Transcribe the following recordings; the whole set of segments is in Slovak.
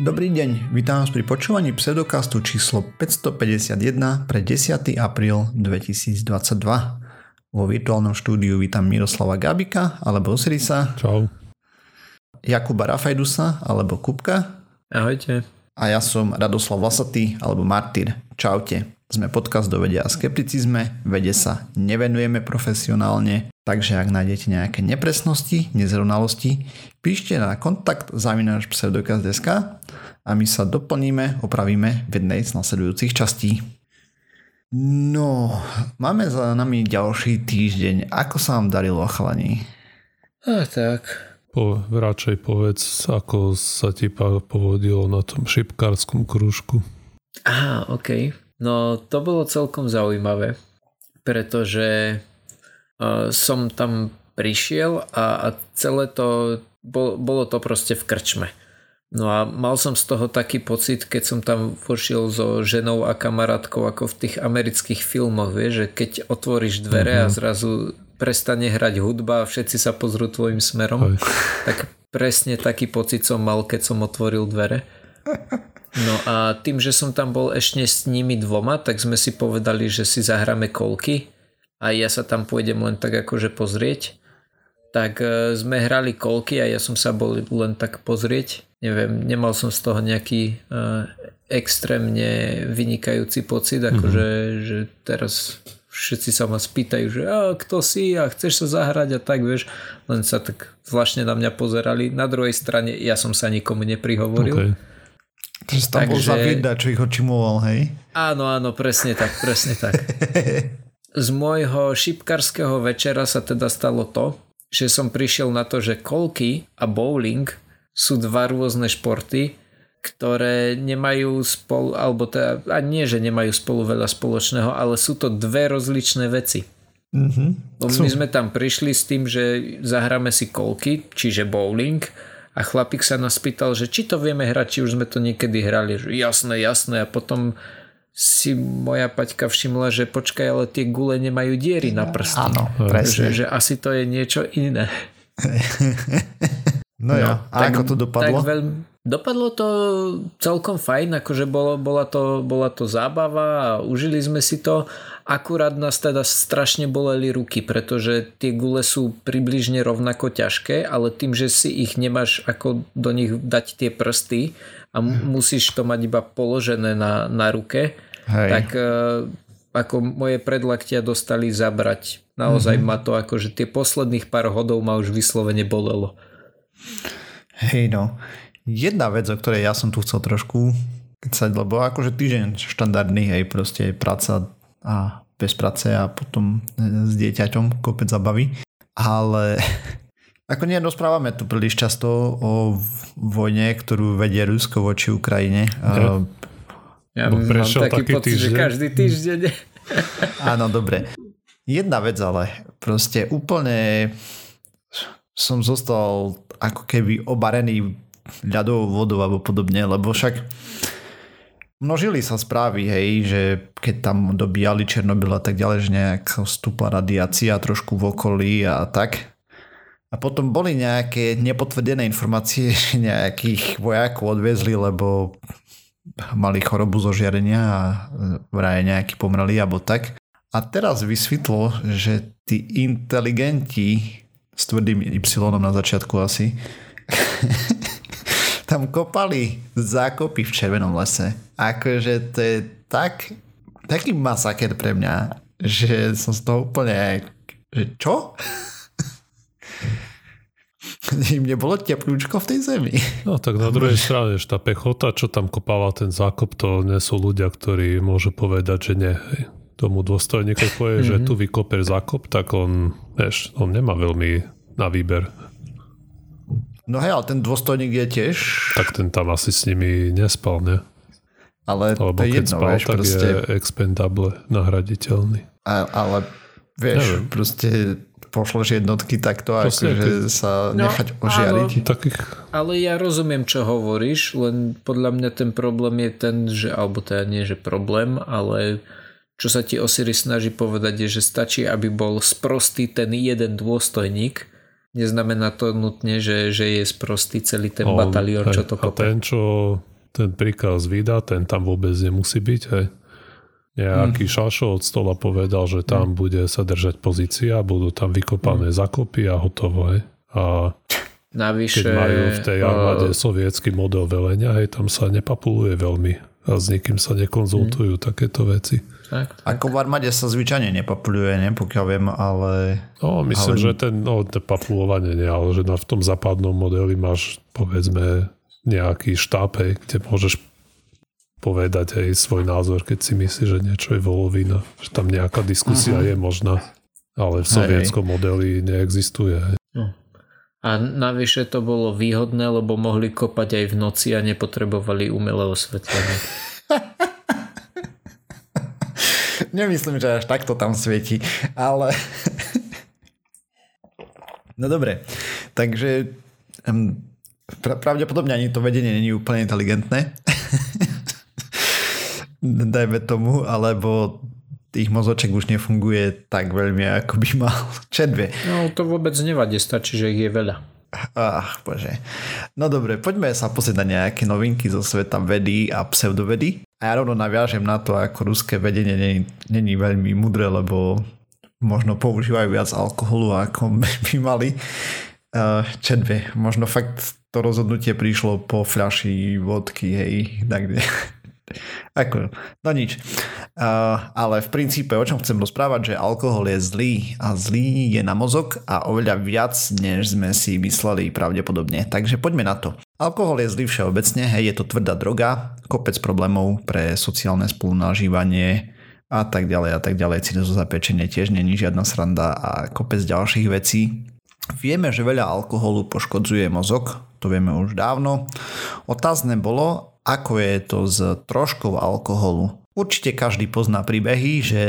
Dobrý deň, vítam vás pri počúvaní pseudokastu číslo 551 pre 10. apríl 2022. Vo virtuálnom štúdiu vítam Miroslava Gabika alebo Osirisa. Čau. Jakuba Rafajdusa alebo Kupka. Ahojte. A ja som Radoslav Vlasatý alebo Martyr. Čaute. Sme podcast do vedia a skepticizme, vede sa nevenujeme profesionálne, Takže ak nájdete nejaké nepresnosti, nezrovnalosti, píšte na kontakt zavináš pseudokaz.sk a my sa doplníme, opravíme v jednej z nasledujúcich častí. No, máme za nami ďalší týždeň. Ako sa vám darilo, chalani? A tak. Po, radšej povedz, ako sa ti povodilo na tom šipkárskom krúžku. Aha, ok. No, to bolo celkom zaujímavé, pretože som tam prišiel a, a celé to, bol, bolo to proste v krčme. No a mal som z toho taký pocit, keď som tam vošiel so ženou a kamarátkou ako v tých amerických filmoch, vieš, že keď otvoríš dvere uh-huh. a mhm. zrazu prestane hrať hudba a všetci sa pozrú tvojim smerom, Aj. tak presne taký pocit som mal, keď som otvoril dvere. No a tým, že som tam bol ešte s nimi dvoma, tak sme si povedali, že si zahráme kolky a ja sa tam pôjdem len tak akože pozrieť, tak e, sme hrali kolky a ja som sa bol len tak pozrieť. Neviem, nemal som z toho nejaký uh, extrémne vynikajúci pocit, akože mm-hmm. že teraz všetci sa ma spýtajú, že a, kto si a chceš sa zahrať a tak, vieš, len sa tak zvláštne na mňa pozerali. Na druhej strane ja som sa nikomu neprihovoril. Okay. Si tam Takže... bol zaviedať, čo ich očimoval, hej? Áno, áno, presne tak, presne tak. z môjho šipkarského večera sa teda stalo to, že som prišiel na to, že kolky a bowling sú dva rôzne športy, ktoré nemajú spolu, alebo teda, a nie, že nemajú spolu veľa spoločného, ale sú to dve rozličné veci. Mm-hmm. My sme tam prišli s tým, že zahráme si kolky, čiže bowling a chlapík sa nás pýtal, že či to vieme hrať, či už sme to niekedy hrali. Že jasné, jasné a potom si moja paťka všimla, že počkaj, ale tie gule nemajú diery na prsty. Áno, presne. Že, že asi to je niečo iné. no, no jo, a tak, ako to dopadlo? Tak veľmi, dopadlo to celkom fajn, akože bolo, bola, to, bola to zábava a užili sme si to. Akurát nás teda strašne boleli ruky, pretože tie gule sú približne rovnako ťažké, ale tým, že si ich nemáš ako do nich dať tie prsty, a musíš to mať iba položené na, na ruke, Hej. tak uh, ako moje predlaktia dostali zabrať. Naozaj mm-hmm. ma to akože tie posledných pár hodov ma už vyslovene bolelo. Hej no. Jedna vec, o ktorej ja som tu chcel trošku kecať, lebo akože týždeň štandardný, hej, proste práca a bez práce a potom s dieťaťom kopec zabaví. Ale Ako nie, rozprávame tu príliš často o vojne, ktorú vedie Rusko voči Ukrajine. Ja, ja mám taký pocit, týždeň. že každý týždeň. Áno, dobre. Jedna vec ale, proste úplne som zostal ako keby obarený ľadovou vodou alebo podobne, lebo však množili sa správy, hej, že keď tam dobíjali Černobyl a tak ďalej, že nejak stúpla radiácia trošku v okolí a tak. A potom boli nejaké nepotvrdené informácie, že nejakých vojakov odviezli, lebo mali chorobu zo žiarenia a vraj nejaký pomreli alebo tak. A teraz vysvetlo, že tí inteligenti s tvrdým Y na začiatku asi tam kopali zákopy v červenom lese. Akože to je tak, taký masaker pre mňa, že som z toho úplne že čo? im nebolo teplúčko v tej zemi. No tak na druhej strane, tá pechota, čo tam kopáva ten zákop, to nie sú ľudia, ktorí môžu povedať, že nie. Hej. Tomu dôstojníkovi povie, mm-hmm. že mhm. tu vykoper zákop, tak on, vieš, on nemá veľmi na výber. No hej, ale ten dôstojník je tiež... Tak ten tam asi s nimi nespal, ne? Ale Alebo to je keď jedno, spal, vieš, tak proste... je expendable, nahraditeľný. A, ale vieš, Neviem. proste pošleš jednotky takto, akože sa no, nechať ožiariť. Ale, takých... ale ja rozumiem, čo hovoríš, len podľa mňa ten problém je ten, že, alebo teda nie, že problém, ale čo sa ti Osiris snaží povedať je, že stačí, aby bol sprostý ten jeden dôstojník neznamená to nutne, že, že je sprostý celý ten o, batalión, čo to kope. A ten, čo ten príkaz vydá, ten tam vôbec nemusí byť, hej? Nejaký hmm. šašo od stola povedal, že tam hmm. bude sa držať pozícia, budú tam vykopané hmm. zakopy a hotovo, hej? A Navyše, keď majú v tej armáde uh, sovietský model velenia, hej, tam sa nepapuluje veľmi a s nikým sa nekonzultujú hmm. takéto veci. Tak, tak. Ako v armáde sa zvyčajne nepapuluje, ne, pokiaľ viem, ale... No, myslím, ale... že ten, no, ten papulovanie nie, ale že na, v tom západnom modeli máš, povedzme, nejaký štáb, hej, kde môžeš povedať aj svoj názor, keď si myslíš, že niečo je volovina, že tam nejaká diskusia uh-huh. je možná, ale v sovietskom modeli neexistuje. Hej. No. A navyše to bolo výhodné, lebo mohli kopať aj v noci a nepotrebovali umelé osvetlenie. Nemyslím, že až takto tam svieti, ale... no dobre, takže pravdepodobne ani to vedenie není úplne inteligentné. Dajme tomu, alebo tých mozoček už nefunguje tak veľmi, ako by mal. Čedve. No to vôbec nevadí, stačí, že ich je veľa. Ach, bože. No dobre, poďme sa pozrieť na nejaké novinky zo sveta vedy a pseudovedy. A ja rovno naviažem na to, ako ruské vedenie není, veľmi mudré, lebo možno používajú viac alkoholu, ako by mali. Čedve, možno fakt to rozhodnutie prišlo po fľaši vodky, hej, tak ako, no nič. Uh, ale v princípe, o čom chcem rozprávať, že alkohol je zlý a zlý je na mozog a oveľa viac, než sme si mysleli pravdepodobne. Takže poďme na to. Alkohol je zlý všeobecne, hej, je to tvrdá droga, kopec problémov pre sociálne spolunažívanie a tak ďalej a tak ďalej. Cinezo zapečenie tiež není žiadna sranda a kopec ďalších vecí. Vieme, že veľa alkoholu poškodzuje mozog, to vieme už dávno. Otázne bolo, ako je to s troškou alkoholu. Určite každý pozná príbehy, že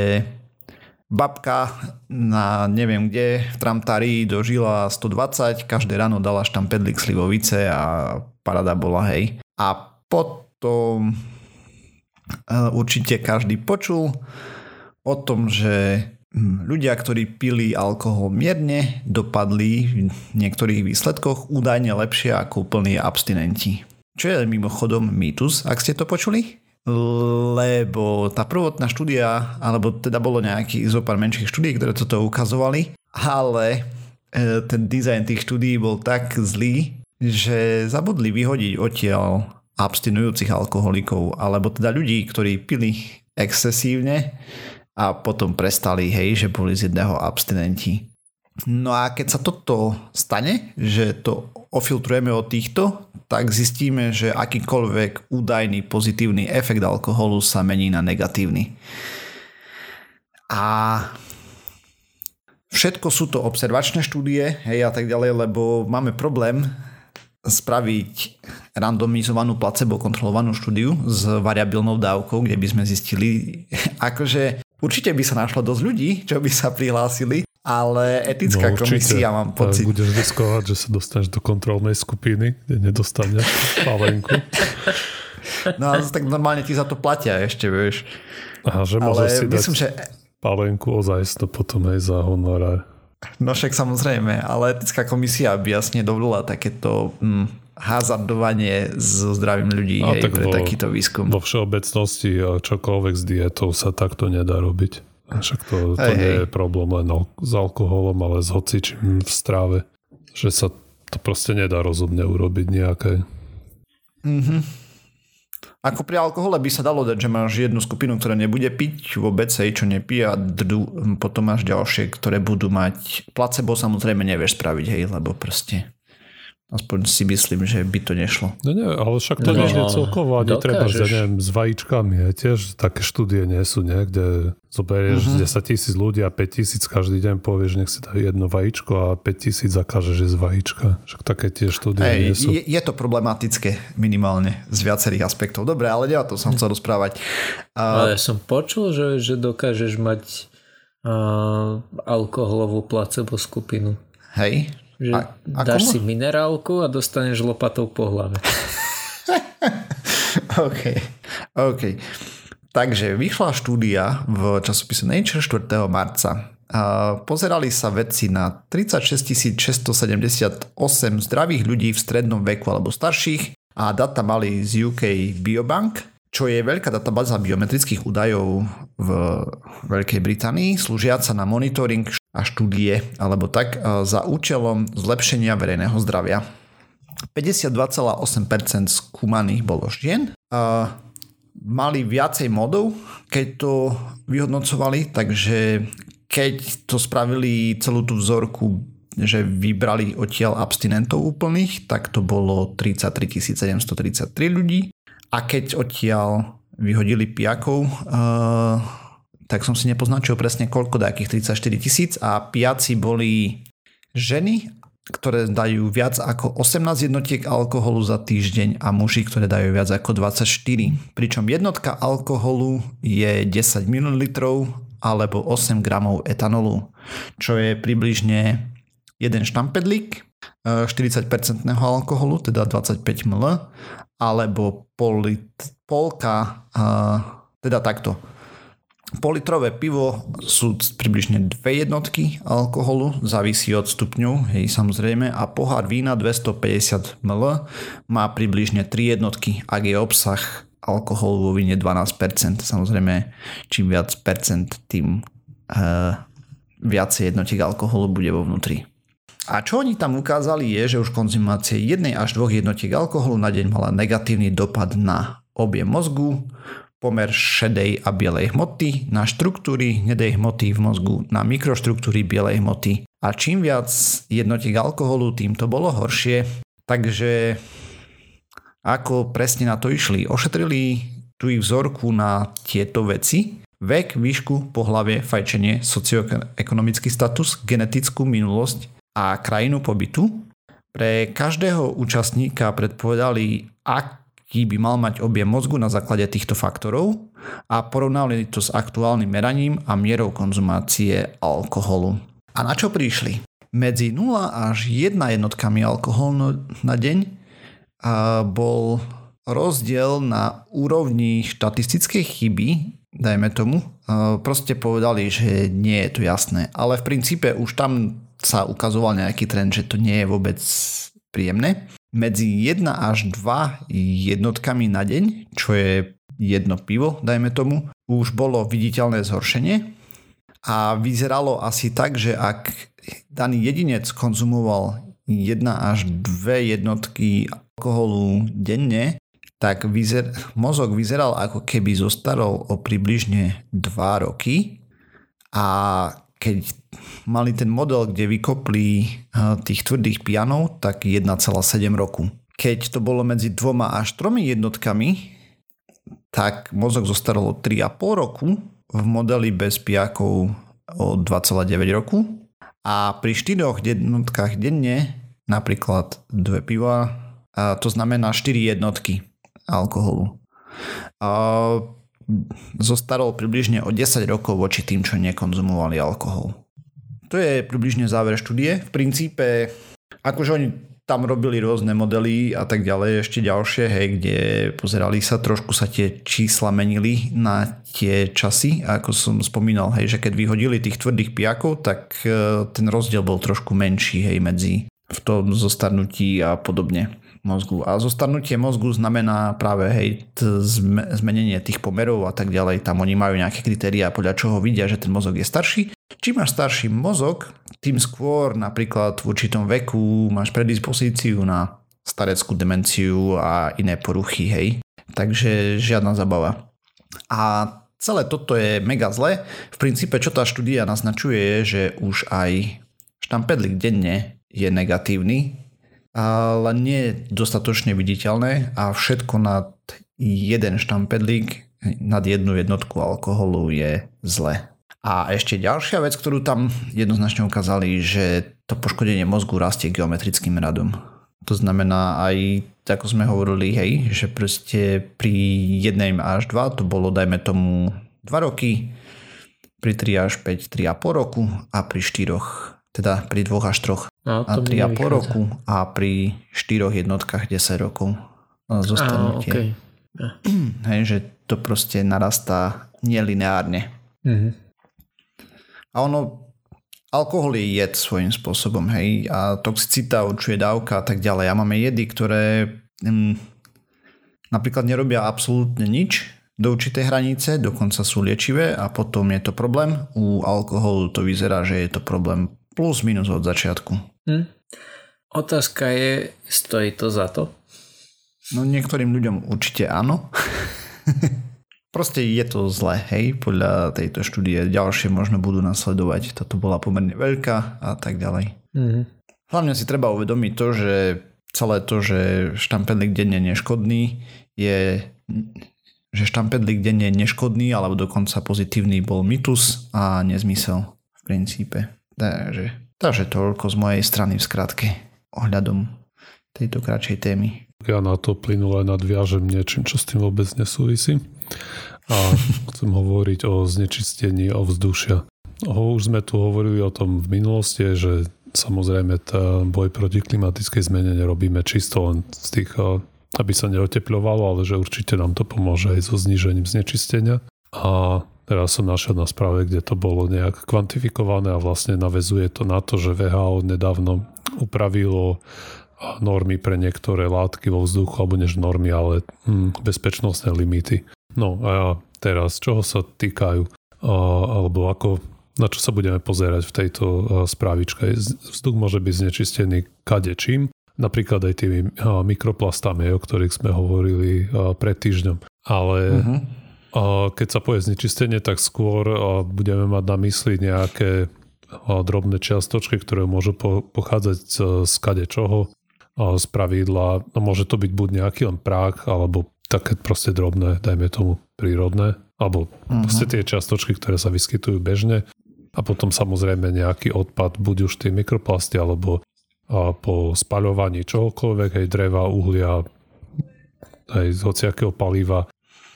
babka na neviem kde v tramtári dožila 120, každé ráno dala štampedlik slivovice a parada bola hej. A potom e, určite každý počul o tom, že hm, ľudia, ktorí pili alkohol mierne, dopadli v niektorých výsledkoch údajne lepšie ako úplní abstinenti. Čo je mimochodom mýtus, ak ste to počuli? Lebo tá prvotná štúdia, alebo teda bolo nejaký zo pár menších štúdí, ktoré toto ukazovali, ale e, ten dizajn tých štúdií bol tak zlý, že zabudli vyhodiť odtiaľ abstinujúcich alkoholikov, alebo teda ľudí, ktorí pili excesívne a potom prestali, hej, že boli z jedného abstinenti. No a keď sa toto stane, že to ofiltrujeme od týchto, tak zistíme, že akýkoľvek údajný pozitívny efekt alkoholu sa mení na negatívny. A všetko sú to observačné štúdie hej, a tak ďalej, lebo máme problém spraviť randomizovanú placebo kontrolovanú štúdiu s variabilnou dávkou, kde by sme zistili, akože určite by sa našlo dosť ľudí, čo by sa prihlásili, ale etická no, komisia mám pocit. Budeš riskovať, že sa dostaneš do kontrolnej skupiny, kde nedostaneš palenku. No a tak normálne ti za to platia ešte, vieš. Aha, že môžeš si myslím, dať že... palenku ozajst to potom aj za honorár. No však samozrejme, ale etická komisia by jasne dovolila takéto hm, hazardovanie so zdravím ľudí hej, tak pre vo, takýto výskum. Vo všeobecnosti čokoľvek s dietou sa takto nedá robiť. Však to, to hey, nie hey. je problém len s alkoholom, ale s hocičím v stráve. Že sa to proste nedá rozhodne urobiť nejaké. Mm-hmm. Ako pri alkohole by sa dalo dať, že máš jednu skupinu, ktorá nebude piť vôbec, hej, čo nepije a drdu, potom máš ďalšie, ktoré budú mať placebo samozrejme nevieš spraviť, hej, lebo proste Aspoň si myslím, že by to nešlo. No nie, ale však to no, nie je celkovo ani treba, že neviem, s vajíčkami. Je tiež také štúdie nie sú, nie? kde zoberieš uh-huh. 10 tisíc ľudí a 5 tisíc každý deň povieš, nech si dajú jedno vajíčko a 5 tisíc zakážeš z vajíčka. Však také tie štúdie hey, nie sú. Je, je to problematické minimálne z viacerých aspektov. Dobre, ale ja to som chcel rozprávať. Uh, ale ja som počul, že, že dokážeš mať uh, alkoholovú placebo skupinu. Hej, že a, dáš si minerálku a dostaneš lopatou po hlave. OK. OK. Takže vyšla štúdia v časopise Nature 4. marca. Pozerali sa vedci na 36 678 zdravých ľudí v strednom veku alebo starších a data mali z UK Biobank, čo je veľká databáza biometrických údajov v Veľkej Británii, slúžiaca na monitoring a štúdie alebo tak za účelom zlepšenia verejného zdravia. 52,8% skúmaných bolo žien. Mali viacej modov, keď to vyhodnocovali, takže keď to spravili celú tú vzorku, že vybrali odtiaľ abstinentov úplných, tak to bolo 33 733 ľudí. A keď odtiaľ vyhodili piakov, uh, tak som si nepoznačil presne koľko, nejakých 34 tisíc a piaci boli ženy, ktoré dajú viac ako 18 jednotiek alkoholu za týždeň a muži, ktoré dajú viac ako 24. Pričom jednotka alkoholu je 10 ml alebo 8 gramov etanolu, čo je približne jeden štampedlík 40% e, alkoholu, teda 25 ml, alebo pol polka, e, teda takto. Politrové pivo sú približne dve jednotky alkoholu, závisí od stupňov, hej, samozrejme, a pohár vína 250 ml má približne 3 jednotky, ak je obsah alkoholu vo víne 12%. Samozrejme, čím viac percent, tým uh, viacej jednotiek alkoholu bude vo vnútri. A čo oni tam ukázali je, že už konzumácie jednej až dvoch jednotiek alkoholu na deň mala negatívny dopad na objem mozgu, pomer šedej a bielej hmoty, na štruktúry hnedej hmoty v mozgu, na mikroštruktúry bielej hmoty. A čím viac jednotiek alkoholu, tým to bolo horšie. Takže ako presne na to išli. Ošetrili tu ich vzorku na tieto veci. Vek, výšku, pohlavie, fajčenie, socioekonomický status, genetickú minulosť a krajinu pobytu. Pre každého účastníka predpovedali, aký by mal mať objem mozgu na základe týchto faktorov a porovnali to s aktuálnym meraním a mierou konzumácie alkoholu. A na čo prišli? Medzi 0 až 1 jednotkami alkoholu na deň bol rozdiel na úrovni štatistickej chyby, dajme tomu. Proste povedali, že nie je to jasné. Ale v princípe už tam sa ukazoval nejaký trend, že to nie je vôbec príjemné. Medzi 1 až 2 jednotkami na deň, čo je jedno pivo, dajme tomu, už bolo viditeľné zhoršenie a vyzeralo asi tak, že ak daný jedinec konzumoval 1 až 2 jednotky alkoholu denne, tak vyzer, mozog vyzeral ako keby zostarol o približne 2 roky a keď mali ten model, kde vykopli eh, tých tvrdých pianov, tak 1,7 roku. Keď to bolo medzi dvoma až tromi jednotkami, tak mozog zostarol o 3,5 roku, v modeli bez piakov o 2,9 roku a pri 4 jednotkách denne, napríklad dve piva, to znamená 4 jednotky alkoholu. A zostarol približne o 10 rokov voči tým, čo nekonzumovali alkohol. To je približne záver štúdie. V princípe, akože oni tam robili rôzne modely a tak ďalej, ešte ďalšie, hej, kde pozerali sa, trošku sa tie čísla menili na tie časy, ako som spomínal, hej, že keď vyhodili tých tvrdých piakov, tak e, ten rozdiel bol trošku menší, hej, medzi v tom zostarnutí a podobne mozgu. A zostarnutie mozgu znamená práve hej, zmenenie tých pomerov a tak ďalej. Tam oni majú nejaké kritériá, podľa čoho vidia, že ten mozog je starší. Čím máš starší mozog, tým skôr napríklad v určitom veku máš predispozíciu na stareckú demenciu a iné poruchy, hej. Takže žiadna zabava. A celé toto je mega zle. V princípe, čo tá štúdia naznačuje, je, že už aj štampedlik denne je negatívny, ale nie dostatočne viditeľné a všetko nad jeden štampedlík, nad jednu jednotku alkoholu je zle. A ešte ďalšia vec, ktorú tam jednoznačne ukázali, že to poškodenie mozgu rastie geometrickým radom. To znamená aj, ako sme hovorili, hej, že proste pri jednej až 2 to bolo, dajme tomu, 2 roky, pri 3 až 5, 3,5 roku a pri 4 teda pri dvoch až troch no, a 3,5 roku a pri štyroch jednotkách 10 rokov zostanutie. okay. Hej, že to proste narastá nelineárne. Mm-hmm. A ono, alkohol je jed svojím spôsobom, hej, a toxicita určuje dávka a tak ďalej. A máme jedy, ktoré hm, napríklad nerobia absolútne nič do určitej hranice, dokonca sú liečivé a potom je to problém. U alkoholu to vyzerá, že je to problém plus minus od začiatku. Hm. Otázka je, stojí to za to? No niektorým ľuďom určite áno. Proste je to zlé, hej, podľa tejto štúdie. Ďalšie možno budú nasledovať. Táto bola pomerne veľká a tak ďalej. Mm-hmm. Hlavne si treba uvedomiť to, že celé to, že štampedlik denne je neškodný, je že štampedlik denne je neškodný alebo dokonca pozitívny bol mytus a nezmysel v princípe. Takže, takže toľko z mojej strany v skratke ohľadom tejto kratšej témy. Ja na to plynule nadviažem niečím, čo s tým vôbec nesúvisí. A chcem hovoriť o znečistení ovzdušia. Už sme tu hovorili o tom v minulosti, že samozrejme tá boj proti klimatickej zmene nerobíme čisto len z tých, aby sa neoteplovalo, ale že určite nám to pomôže aj so znížením znečistenia. A teraz som našiel na správe, kde to bolo nejak kvantifikované a vlastne navezuje to na to, že VHO nedávno upravilo normy pre niektoré látky vo vzduchu, alebo než normy, ale hm, bezpečnostné limity. No a teraz, čoho sa týkajú, alebo ako, na čo sa budeme pozerať v tejto správičke. Vzduch môže byť znečistený kadečím, napríklad aj tými mikroplastami, o ktorých sme hovorili pred týždňom. Ale uh-huh. keď sa povie znečistenie, tak skôr budeme mať na mysli nejaké drobné čiastočky, ktoré môžu pochádzať z kade čoho, z pravidla. No môže to byť buď nejaký len prák, alebo také proste drobné, dajme tomu prírodné, alebo uh-huh. proste tie čiastočky, ktoré sa vyskytujú bežne. A potom samozrejme nejaký odpad, buď už tie mikroplasty, alebo a po spaľovaní čohokoľvek, aj dreva, uhlia, aj z hociakého paliva,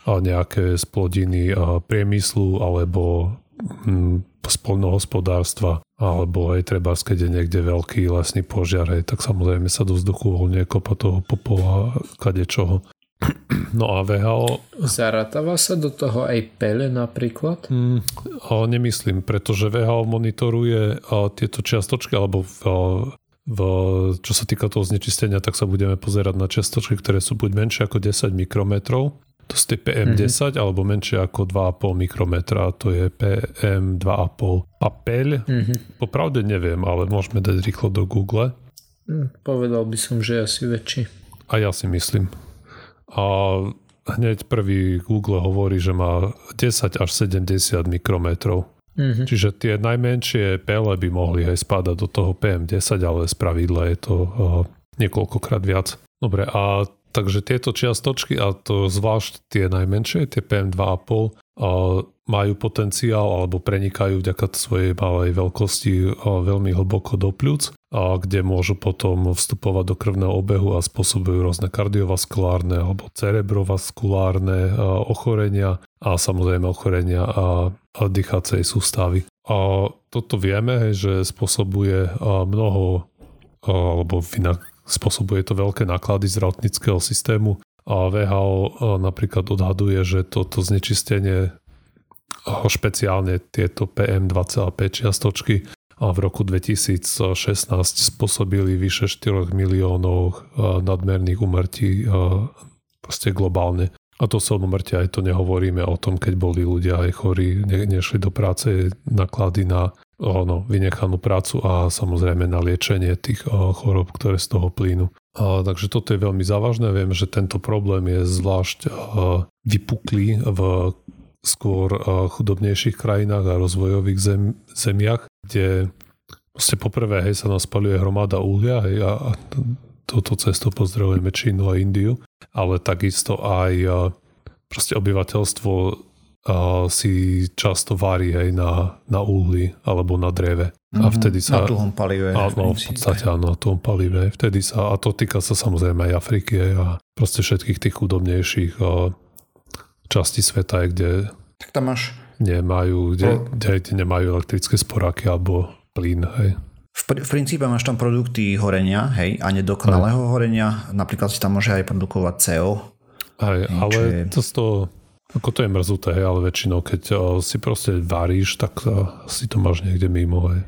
a nejaké splodiny a priemyslu, alebo hm, spolnohospodárstva alebo aj treba, keď je niekde veľký lesný požiar, hej, tak samozrejme sa do vzduchu voľne kopa toho popola, kade čoho. No a VHO... Zarátáva sa do toho aj pele napríklad? Mm, nemyslím, pretože VHO monitoruje tieto čiastočky, alebo v, v, čo sa týka toho znečistenia, tak sa budeme pozerať na čiastočky, ktoré sú buď menšie ako 10 mikrometrov, to ste PM10 mm-hmm. alebo menšie ako 2,5 mikrometra, to je PM 2,5. A peľ, mm-hmm. popravde neviem, ale môžeme dať rýchlo do Google. Mm, povedal by som, že asi väčší. A ja si myslím. A hneď prvý Google hovorí, že má 10 až 70 mikrometrov. Mm-hmm. Čiže tie najmenšie pele by mohli aj spadať do toho PM10, ale z pravidla je to uh, niekoľkokrát viac. Dobre, a Takže tieto čiastočky, a to zvlášť tie najmenšie, tie PM2,5, majú potenciál alebo prenikajú vďaka svojej malej veľkosti veľmi hlboko do pľúc, kde môžu potom vstupovať do krvného obehu a spôsobujú rôzne kardiovaskulárne alebo cerebrovaskulárne ochorenia a samozrejme ochorenia a, a dýchacej sústavy. A toto vieme, že spôsobuje mnoho alebo Spôsobuje to veľké náklady zdravotníckého systému a VHO napríklad odhaduje, že toto znečistenie špeciálne tieto PM2,5 čiastočky a v roku 2016 spôsobili vyše 4 miliónov e, nadmerných umrtí e, proste globálne. A to sú umrtia, aj to nehovoríme o tom, keď boli ľudia aj chorí, ne, nešli do práce, náklady na ono, vynechanú prácu a samozrejme na liečenie tých chorob, ktoré z toho plínu. A, takže toto je veľmi závažné. Viem, že tento problém je zvlášť vypuklý v skôr chudobnejších krajinách a rozvojových zem, zemiach, kde proste poprvé hej, sa nás spaluje hromada uhlia hej, a, a toto cesto pozdravujeme Čínu a Indiu, ale takisto aj proste obyvateľstvo si často varí aj na, na uhli alebo na dreve. Mm-hmm. A mhm. vtedy sa... Na tuhom palive. Áno, v podstate áno, na tuhom palive. Vtedy sa, a to týka sa samozrejme aj Afriky a proste všetkých tých chudobnejších častí sveta, kde... Tak tam máš... Nemajú, kde, Pro... kde, kde nemajú elektrické sporáky alebo plyn, hej. V, pr- v princípe máš tam produkty horenia, hej, a nedokonalého horenia. Napríklad si tam môže aj produkovať CO, Aj, ale je... to z toho, ako to je mrzuté, hej, ale väčšinou, keď si proste varíš, tak si to máš niekde mimo, hej.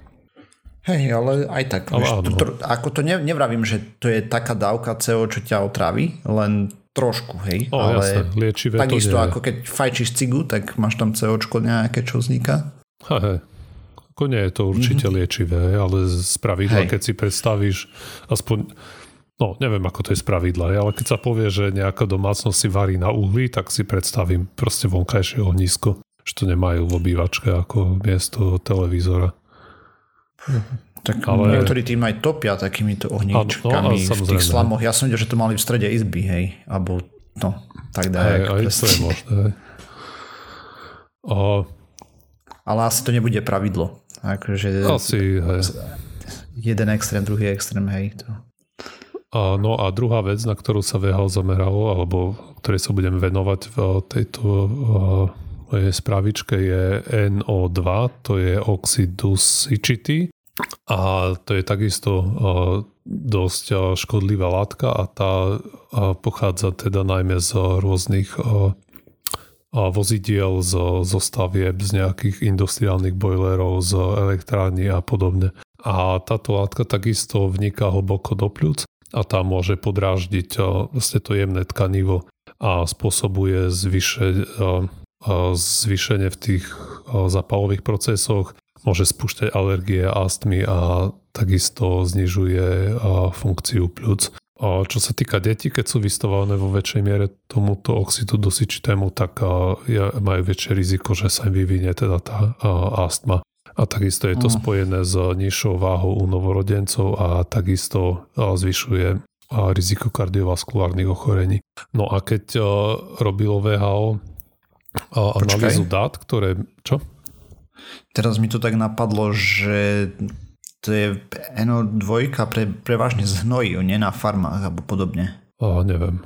Hej, ale aj tak. Ale vieš, to, to, ako to ne, nevravím, že to je taká dávka CO, čo ťa otraví, len trošku, hej. O, ale jasne, liečivé takisto to ako keď fajčíš cigu, tak máš tam COčko nejaké, čo vzniká. Hej. Ako nie je to určite mm-hmm. liečivé, ale z pravidla, hej. keď si predstavíš aspoň No, neviem, ako to je z pravidla, ale keď sa povie, že nejaká domácnosť si varí na uhli, tak si predstavím proste vonkajšie ohnisko, že to nemajú v obývačke ako miesto televízora. Tak ale... niektorí tým aj topia takýmito ohníčkami no, v tých slamoch. Ja som videl, že to mali v strede izby, hej, alebo no, tak dá. Aj, aj to je možné. O... Ale asi to nebude pravidlo. Akože... Asi, hej. Jeden extrém, druhý extrém, hej. To... A, no a druhá vec, na ktorú sa VHO zameralo, alebo ktorej sa budem venovať v tejto mojej spravičke je NO2, to je oxid dusičitý a to je takisto dosť škodlivá látka a tá pochádza teda najmä z rôznych vozidiel, z zostavieb, z nejakých industriálnych bojlerov, z elektrární a podobne. A táto látka takisto vniká hlboko do pľúc a tá môže podráždiť vlastne to jemné tkanivo a spôsobuje zvyše, zvýšenie v tých zapalových procesoch, môže spúšťať alergie, astmy a takisto znižuje funkciu pľúc. A čo sa týka detí, keď sú vystavané vo väčšej miere tomuto oxidu dusičitému, tak majú väčšie riziko, že sa im vyvinie teda tá astma. A takisto je to mm. spojené s nižšou váhou u novorodencov a takisto zvyšuje riziko kardiovaskulárnych ochorení. No a keď robilo VHO analýzu dát, ktoré... Čo? Teraz mi to tak napadlo, že to je NO2 pre, prevažne z hnojí, nie na farmách alebo podobne. O, neviem.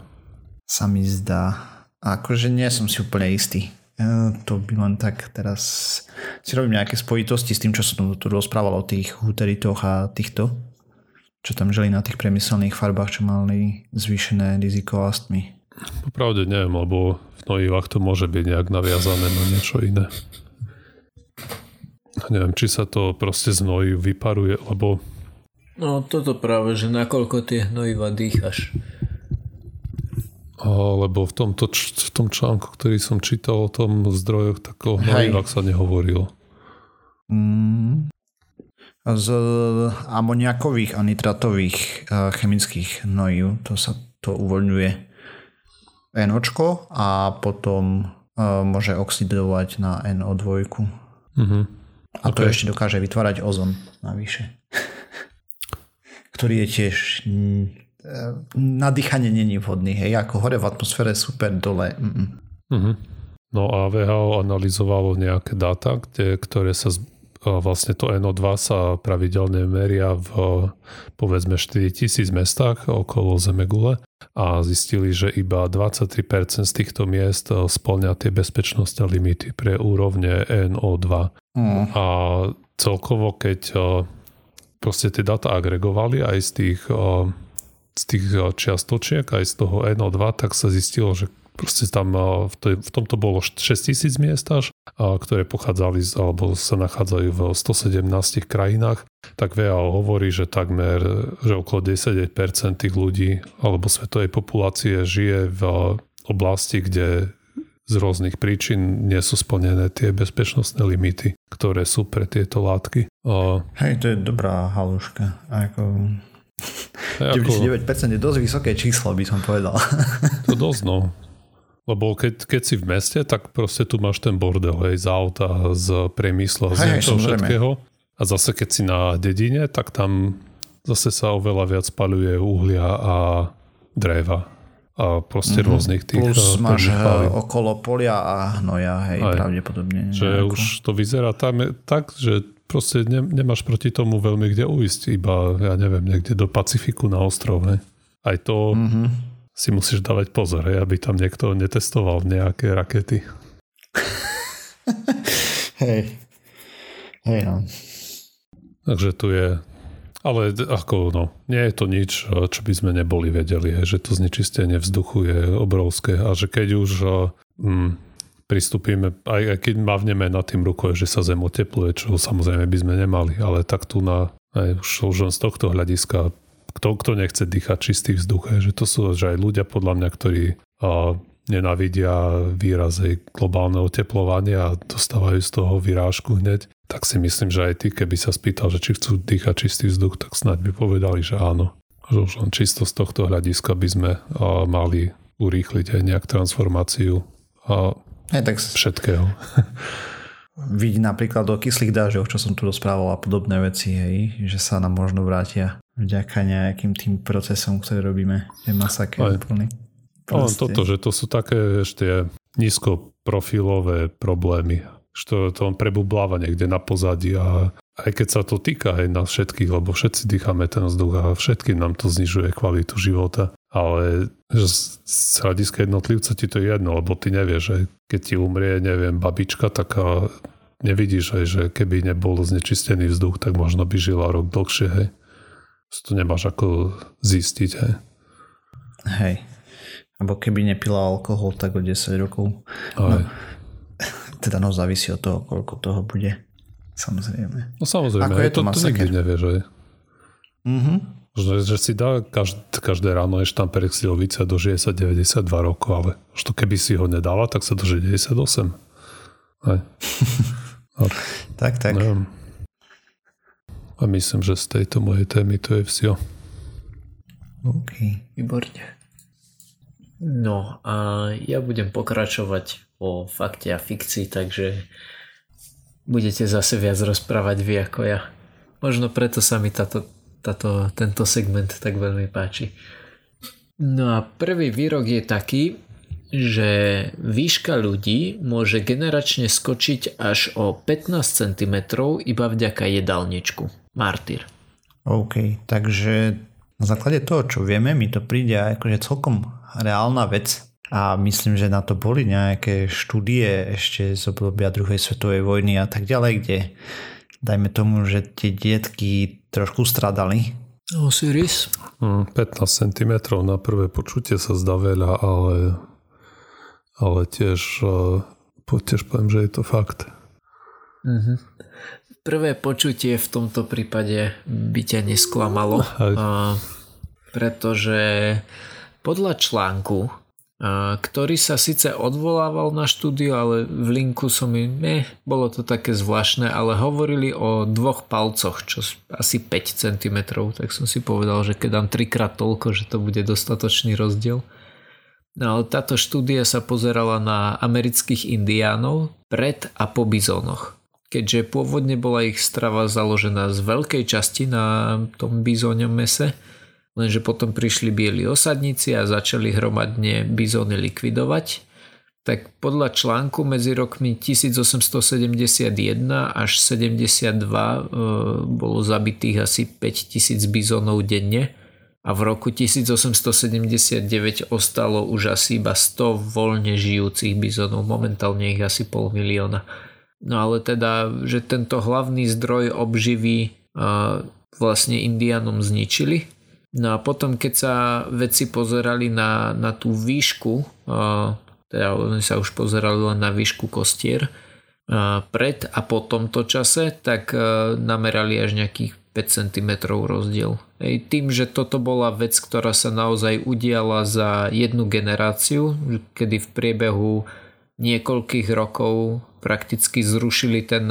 Sa mi zdá. Akože nie som si úplne istý. E, to by len tak teraz si robím nejaké spojitosti s tým, čo som tu rozprával o tých huteritoch a týchto, čo tam žili na tých priemyselných farbách, čo mali zvýšené riziko astmy. Popravde neviem, lebo v hnojivách to môže byť nejak naviazané na niečo iné neviem, či sa to proste z vyparuje, lebo... No toto práve, že nakoľko tie hnojiva dýchaš. Lebo v, tomto, v tom článku, ktorý som čítal o tom zdrojoch, tak o hnojivách sa nehovorilo. Mm. Z amoniakových a nitratových e, chemických hnojív to sa to uvoľňuje NOčko a potom e, môže oxidovať na NO2. Mm-hmm. A okay. to ešte dokáže vytvárať ozon navyše. Ktorý je tiež mm, na dýchanie není vhodný. Hej, ako hore v atmosfére super, dole. Mm-mm. No a VHO analyzovalo nejaké dáta, kde, ktoré sa vlastne to NO2 sa pravidelne meria v povedzme 4000 mestách okolo Zemegule a zistili, že iba 23% z týchto miest splňa tie bezpečnostné limity pre úrovne NO2. Mm. A celkovo, keď proste tie data agregovali aj z tých, z tých čiastočiek, aj z toho NO2, tak sa zistilo, že Proste tam v, to, v tomto bolo 6000 miest až, ktoré pochádzali z, alebo sa nachádzajú v 117 krajinách. Tak VAO hovorí, že takmer, že okolo 10% tých ľudí alebo svetovej populácie žije v oblasti, kde z rôznych príčin nie sú splnené tie bezpečnostné limity, ktoré sú pre tieto látky. Hej, to je dobrá haluška. Ako... 99% je dosť vysoké číslo, by som povedal. To dosť, no. Lebo keď, keď si v meste, tak proste tu máš ten bordel, hej, z auta, z priemyslu, z toho všetkého. A zase keď si na dedine, tak tam zase sa oveľa viac paluje uhlia a dreva a proste mm-hmm. rôznych tých Plus máš palív. okolo polia a hnoja, hej, Aj. pravdepodobne. Že nejako. už to vyzerá tam tak, že proste ne, nemáš proti tomu veľmi kde uísť, iba, ja neviem, niekde do Pacifiku na ostrov, hej. Aj to mm-hmm si musíš dávať pozor, hej, aby tam niekto netestoval nejaké rakety. hej. Hej no. Takže tu je Ale ako, no, nie je to nič, čo by sme neboli vedeli, že to znečistenie vzduchu je obrovské a že keď už mm, pristúpime, aj, aj keď mávneme nad tým rukou, že sa zem otepluje, čo samozrejme by sme nemali, ale tak tu na, aj už, už z tohto hľadiska, kto, kto nechce dýchať čistý vzduch, že to sú že aj ľudia podľa mňa, ktorí a, nenávidia výrazy globálne oteplovanie a dostávajú z toho vyrážku hneď, tak si myslím, že aj ty, keby sa spýtal, že či chcú dýchať čistý vzduch, tak snáď by povedali, že áno. Že už len čisto z tohto hľadiska by sme mali urýchliť aj nejak transformáciu a aj tak všetkého. Vidí napríklad o kyslých dážoch, čo som tu rozprával a podobné veci, hej, že sa nám možno vrátia vďaka nejakým tým procesom, ktoré robíme. Je masaker úplný. Ale toto, že to sú také ešte nízkoprofilové problémy. Že to, to prebubláva niekde na pozadí a aj keď sa to týka aj nás všetkých, lebo všetci dýchame ten vzduch a všetkým nám to znižuje kvalitu života. Ale že z hľadiska jednotlivca ti to je jedno, lebo ty nevieš, že keď ti umrie, neviem, babička, tak nevidíš aj, že keby nebol znečistený vzduch, tak možno by žila rok dlhšie, hej. To nemáš ako zistiť, hej. Hej. Alebo keby nepila alkohol, tak o 10 rokov. No, teda no závisí od toho, koľko toho bude. Samozrejme. No samozrejme, Ako je to, to, to nikdy nevie, že? Mhm. Že, že si dá každé, každé ráno ešte tam perexilovice do 60-92 rokov, ale už to keby si ho nedala, tak sa do 98. Aj. No, tak, tak. Neviem. A myslím, že z tejto mojej témy to je vsio. OK, výborne. No a ja budem pokračovať o fakte a fikcii, takže budete zase viac rozprávať vy ako ja. Možno preto sa mi táto, táto, tento segment tak veľmi páči. No a prvý výrok je taký, že výška ľudí môže generačne skočiť až o 15 cm iba vďaka jedálničku. Martyr. OK, takže na základe toho, čo vieme, mi to príde akože celkom reálna vec a myslím, že na to boli nejaké štúdie ešte z obdobia druhej svetovej vojny a tak ďalej, kde dajme tomu, že tie dietky trošku stradali. Osiris? 15 cm na prvé počutie sa zdá veľa, ale, ale tiež, eh, tiež poviem, že je to fakt. Mm-hmm. Prvé počutie v tomto prípade by ťa nesklamalo, a, pretože podľa článku, ktorý sa síce odvolával na štúdiu, ale v linku som mi, eh, bolo to také zvláštne, ale hovorili o dvoch palcoch, čo asi 5 cm, tak som si povedal, že keď dám trikrát toľko, že to bude dostatočný rozdiel. No ale táto štúdia sa pozerala na amerických indiánov pred a po bizónoch. Keďže pôvodne bola ich strava založená z veľkej časti na tom bizóňom mese, lenže potom prišli bieli osadníci a začali hromadne bizóny likvidovať, tak podľa článku medzi rokmi 1871 až 72 e, bolo zabitých asi 5000 bizónov denne a v roku 1879 ostalo už asi iba 100 voľne žijúcich bizónov, momentálne ich asi pol milióna. No ale teda, že tento hlavný zdroj obživy uh, vlastne indianom zničili No a potom, keď sa vedci pozerali na, na tú výšku, teda oni sa už pozerali len na výšku kostier, pred a po tomto čase, tak namerali až nejakých 5 cm rozdiel. Ej, tým, že toto bola vec, ktorá sa naozaj udiala za jednu generáciu, kedy v priebehu niekoľkých rokov prakticky zrušili ten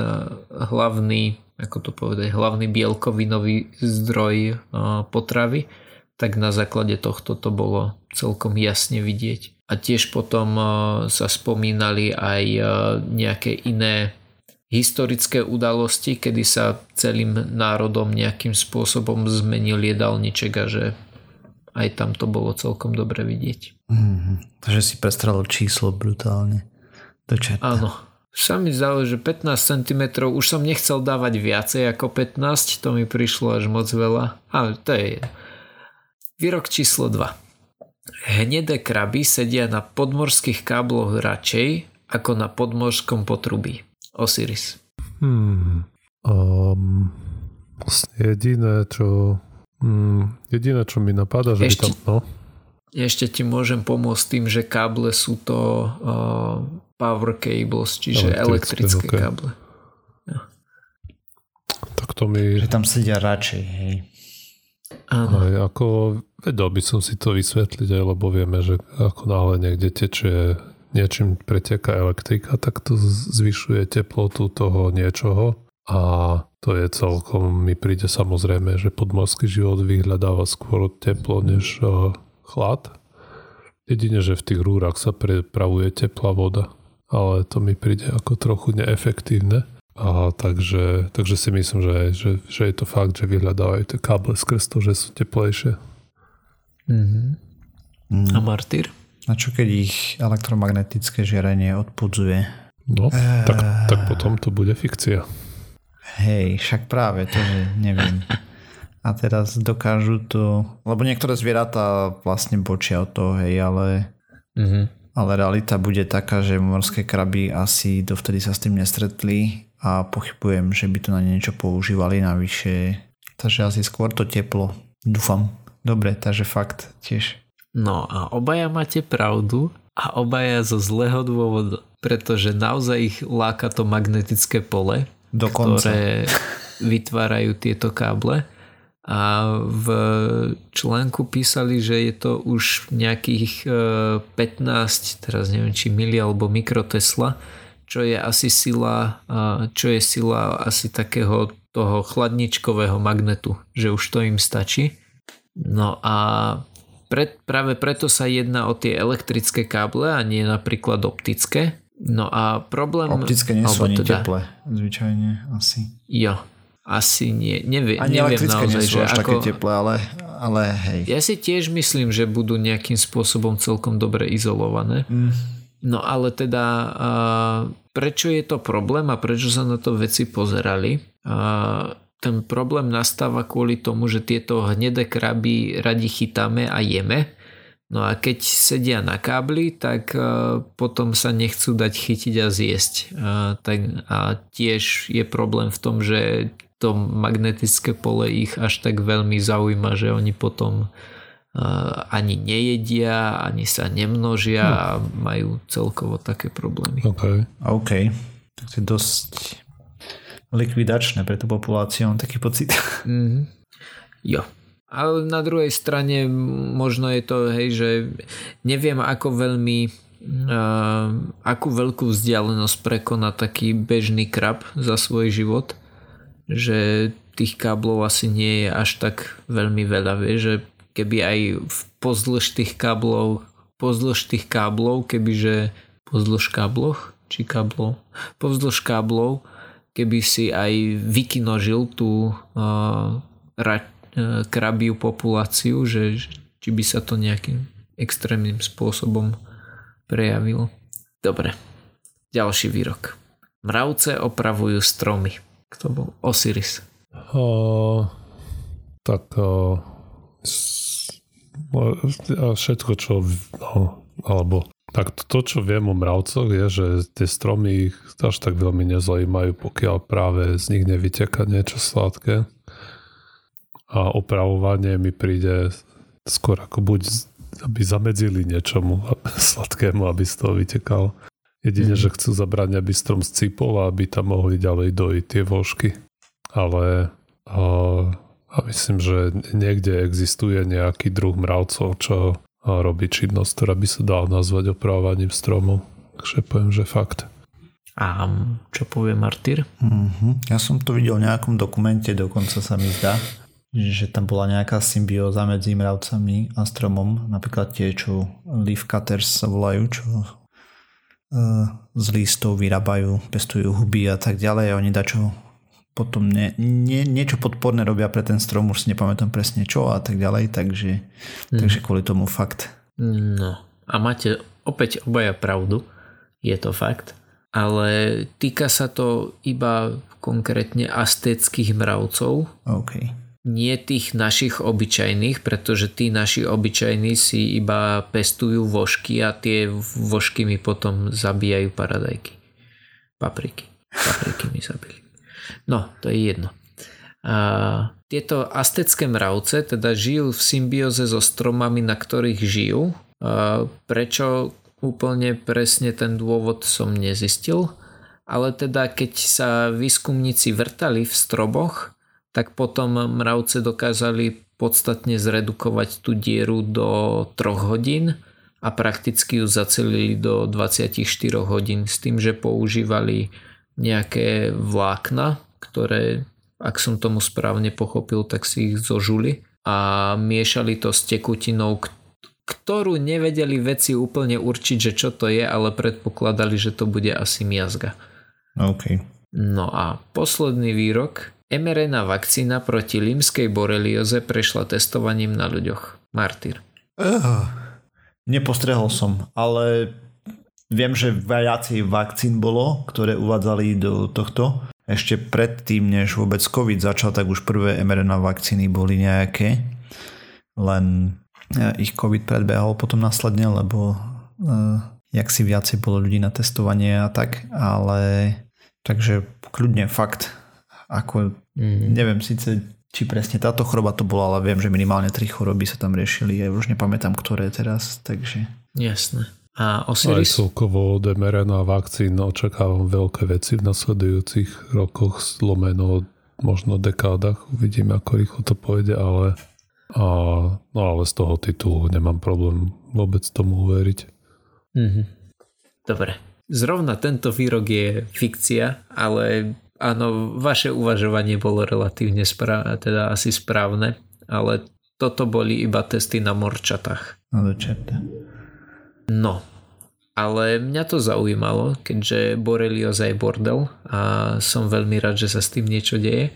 hlavný ako to povedať, hlavný bielkovinový zdroj potravy, tak na základe tohto to bolo celkom jasne vidieť. A tiež potom sa spomínali aj nejaké iné historické udalosti, kedy sa celým národom nejakým spôsobom zmenil jedálniček a že aj tam to bolo celkom dobre vidieť. Mm-hmm. Takže si prestralo číslo brutálne. Do Áno, sa mi zdalo, že 15 cm už som nechcel dávať viacej ako 15, to mi prišlo až moc veľa, ale to je Výrok číslo 2. Hnedé kraby sedia na podmorských kábloch radšej ako na podmorskom potrubí. Osiris. Hmm. Um, Vlastne jediné, čo mm, jediné, čo mi napadá, že Ešte... by tam... No. Ešte ti môžem pomôcť tým, že káble sú to uh, power cables, čiže elektrické, elektrické okay. káble. Ja. Tak to mi... Že tam sedia radšej, hej. Áno. Aj, ako vedel by som si to vysvetliť aj, lebo vieme, že ako náhle niekde tečie niečím preteká elektrika, tak to zvyšuje teplotu toho niečoho a to je celkom, mi príde samozrejme, že podmorský život vyhľadáva skôr teplo než uh, chlad. Jedine, že v tých rúrach sa prepravuje teplá voda, ale to mi príde ako trochu neefektívne. A takže, takže si myslím, že, že, že je to fakt, že vyhľadávajú tie káble skrz to, že sú teplejšie. Mm-hmm. Mm. A martyr? A čo keď ich elektromagnetické žiarenie odpudzuje? No, e... tak, tak potom to bude fikcia. Hej, však práve to, že neviem. A teraz dokážu to... Lebo niektoré zvieratá vlastne bočia od toho, hej, ale... Mm-hmm. Ale realita bude taká, že morské kraby asi dovtedy sa s tým nestretli a pochybujem, že by to na niečo používali navyše. Takže asi skôr to teplo. Dúfam. Dobre, takže fakt tiež. No a obaja máte pravdu a obaja zo zlého dôvodu, pretože naozaj ich láka to magnetické pole, Dokonca. ktoré vytvárajú tieto káble a v článku písali, že je to už nejakých 15, e, teraz neviem či mili alebo mikrotesla, čo je asi sila, čo je sila asi takého toho chladničkového magnetu, že už to im stačí. No a pre, práve preto sa jedná o tie elektrické káble a nie napríklad optické. No a problém... Optické nie sú ani teda, teplé, zvyčajne asi. Jo, asi nie. Nevie, ani neviem naozaj, nie sú až ako, také teplé, ale, ale hej. Ja si tiež myslím, že budú nejakým spôsobom celkom dobre izolované. Mm. No ale teda prečo je to problém a prečo sa na to veci pozerali? Ten problém nastáva kvôli tomu, že tieto hnedé kraby radi chytáme a jeme. No a keď sedia na kábli, tak potom sa nechcú dať chytiť a zjesť. A, tak, a tiež je problém v tom, že to magnetické pole ich až tak veľmi zaujíma, že oni potom ani nejedia, ani sa nemnožia hm. a majú celkovo také problémy. OK. OK. Tak to je dosť likvidačné pre tú populáciu, mám taký pocit. Mm-hmm. Jo. Ale na druhej strane možno je to, hej, že neviem ako veľmi uh, akú veľkú vzdialenosť prekoná taký bežný krab za svoj život, že tých káblov asi nie je až tak veľmi veľa, vie, že keby aj v pozdĺž tých káblov, pozdĺž tých káblov, kebyže pozdĺž kábloch, či káblov, pozdĺž káblov, keby si aj vykinožil tú uh, ra, uh, krabiu populáciu, že či by sa to nejakým extrémnym spôsobom prejavilo. Dobre, ďalší výrok. Mravce opravujú stromy. Kto bol? Osiris. Uh, tak a všetko, čo no, alebo tak to, čo viem o mravcoch je, že tie stromy ich až tak veľmi nezaujímajú, pokiaľ práve z nich nevyteká niečo sladké. A opravovanie mi príde skôr ako buď aby zamedzili niečomu sladkému, aby z toho vytekalo. Jedine, mm. že chcú zabrániť, aby strom scípol a aby tam mohli ďalej dojiť tie vožky. Ale uh, a myslím, že niekde existuje nejaký druh mravcov, čo robí činnosť, ktorá by sa dala nazvať opravovaním stromov. Takže poviem, že fakt. A čo povie Martyr? Mm-hmm. Ja som to videl v nejakom dokumente, dokonca sa mi zdá, že tam bola nejaká symbióza medzi mravcami a stromom. Napríklad tie, čo leaf cutters sa volajú, čo z listov vyrábajú, pestujú huby a tak ďalej. A oni dačo potom nie, nie, niečo podporné robia pre ten strom, už si nepamätám presne čo a tak ďalej, takže, hmm. takže kvôli tomu fakt. No a máte opäť obaja pravdu, je to fakt, ale týka sa to iba konkrétne aztéckých mravcov. OK. Nie tých našich obyčajných, pretože tí naši obyčajní si iba pestujú vožky a tie vožky mi potom zabíjajú paradajky. Papriky. Papriky mi zabili. No, to je jedno. A tieto astecké mravce teda žijú v symbióze so stromami, na ktorých žijú. A prečo úplne presne ten dôvod som nezistil, ale teda keď sa výskumníci vrtali v stroboch, tak potom mravce dokázali podstatne zredukovať tú dieru do 3 hodín a prakticky ju zacelili do 24 hodín s tým, že používali nejaké vlákna, ktoré ak som tomu správne pochopil, tak si ich zožuli a miešali to s tekutinou, ktorú nevedeli veci úplne určiť, že čo to je, ale predpokladali, že to bude asi miazga. OK. No a posledný výrok. mRNA vakcína proti limskej borelioze prešla testovaním na ľuďoch. Martyr. Uh, nepostrehol som, ale viem, že viacej vakcín bolo, ktoré uvádzali do tohto ešte predtým, než vôbec COVID začal, tak už prvé mRNA vakcíny boli nejaké. Len e, ich COVID predbehol potom následne, lebo uh, jak si viacej bolo ľudí na testovanie a tak, ale takže kľudne fakt, ako mm. neviem síce či presne táto choroba to bola, ale viem, že minimálne tri choroby sa tam riešili, ja už nepamätám, ktoré teraz, takže... Jasné. A Osiris? Aj celkovo od mRNA vakcín očakávam veľké veci v nasledujúcich rokoch, zlomeno možno dekádach. Uvidím, ako rýchlo to pôjde, ale, a, no ale z toho titulu nemám problém vôbec tomu uveriť. Mm-hmm. Dobre. Zrovna tento výrok je fikcia, ale áno, vaše uvažovanie bolo relatívne spra- teda asi správne, ale toto boli iba testy na morčatách. Do čerta. No, ale mňa to zaujímalo, keďže borelioza je bordel a som veľmi rád, že sa s tým niečo deje.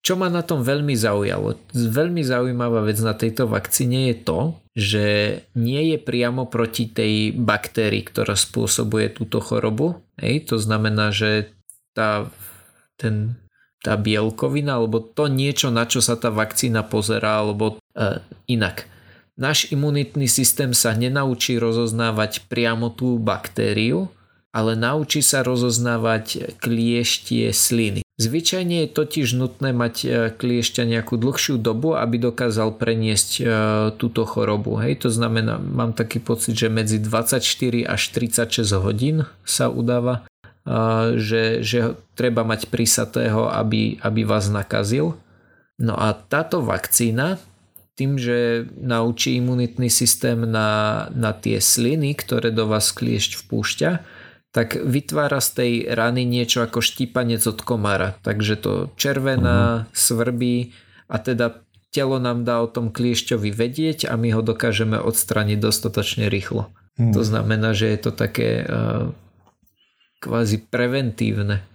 Čo ma na tom veľmi zaujalo? Veľmi zaujímavá vec na tejto vakcíne je to, že nie je priamo proti tej baktérii, ktorá spôsobuje túto chorobu. Hej, to znamená, že tá, ten, tá bielkovina, alebo to niečo, na čo sa tá vakcína pozerá, alebo uh, inak Náš imunitný systém sa nenaučí rozoznávať priamo tú baktériu, ale naučí sa rozoznávať klieštie sliny. Zvyčajne je totiž nutné mať e, kliešťa nejakú dlhšiu dobu, aby dokázal preniesť e, túto chorobu. Hej, to znamená, mám taký pocit, že medzi 24 až 36 hodín sa udáva, e, že, že treba mať prísatého, aby, aby vás nakazil. No a táto vakcína tým, že naučí imunitný systém na, na tie sliny, ktoré do vás kliešť vpúšťa, tak vytvára z tej rany niečo ako štípanec od komára. Takže to červená, uh-huh. svrbí a teda telo nám dá o tom kliešťovi vedieť a my ho dokážeme odstraniť dostatočne rýchlo. Uh-huh. To znamená, že je to také uh, kvázi preventívne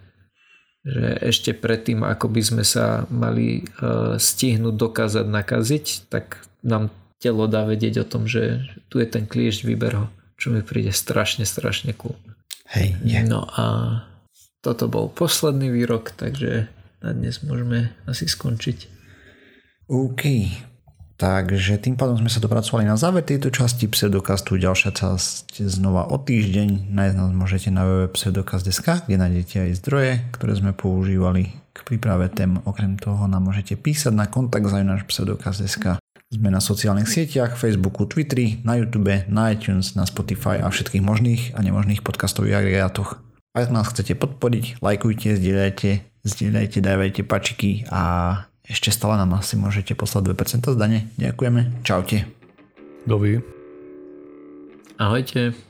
že ešte predtým, ako by sme sa mali uh, stihnúť dokázať nakaziť, tak nám telo dá vedieť o tom, že tu je ten kliešť, vyber ho, čo mi príde strašne, strašne cool. Hej, nie. No a toto bol posledný výrok, takže na dnes môžeme asi skončiť. OK. Takže tým pádom sme sa dopracovali na záver tejto časti Pseudokastu. Ďalšia časť znova o týždeň. Nájsť nás môžete na www.pseudokast.sk, kde nájdete aj zdroje, ktoré sme používali k príprave tém. Okrem toho nám môžete písať na kontakt náš pseudokast.sk. Sme na sociálnych sieťach, Facebooku, Twitteri, na YouTube, na iTunes, na Spotify a všetkých možných a nemožných podcastových agregátoch. Ak nás chcete podporiť, lajkujte, zdieľajte, zdieľajte, dávajte pačiky a ešte stále nám asi môžete poslať 2% zdane. Ďakujeme. Čaute. Dovi. Ahojte.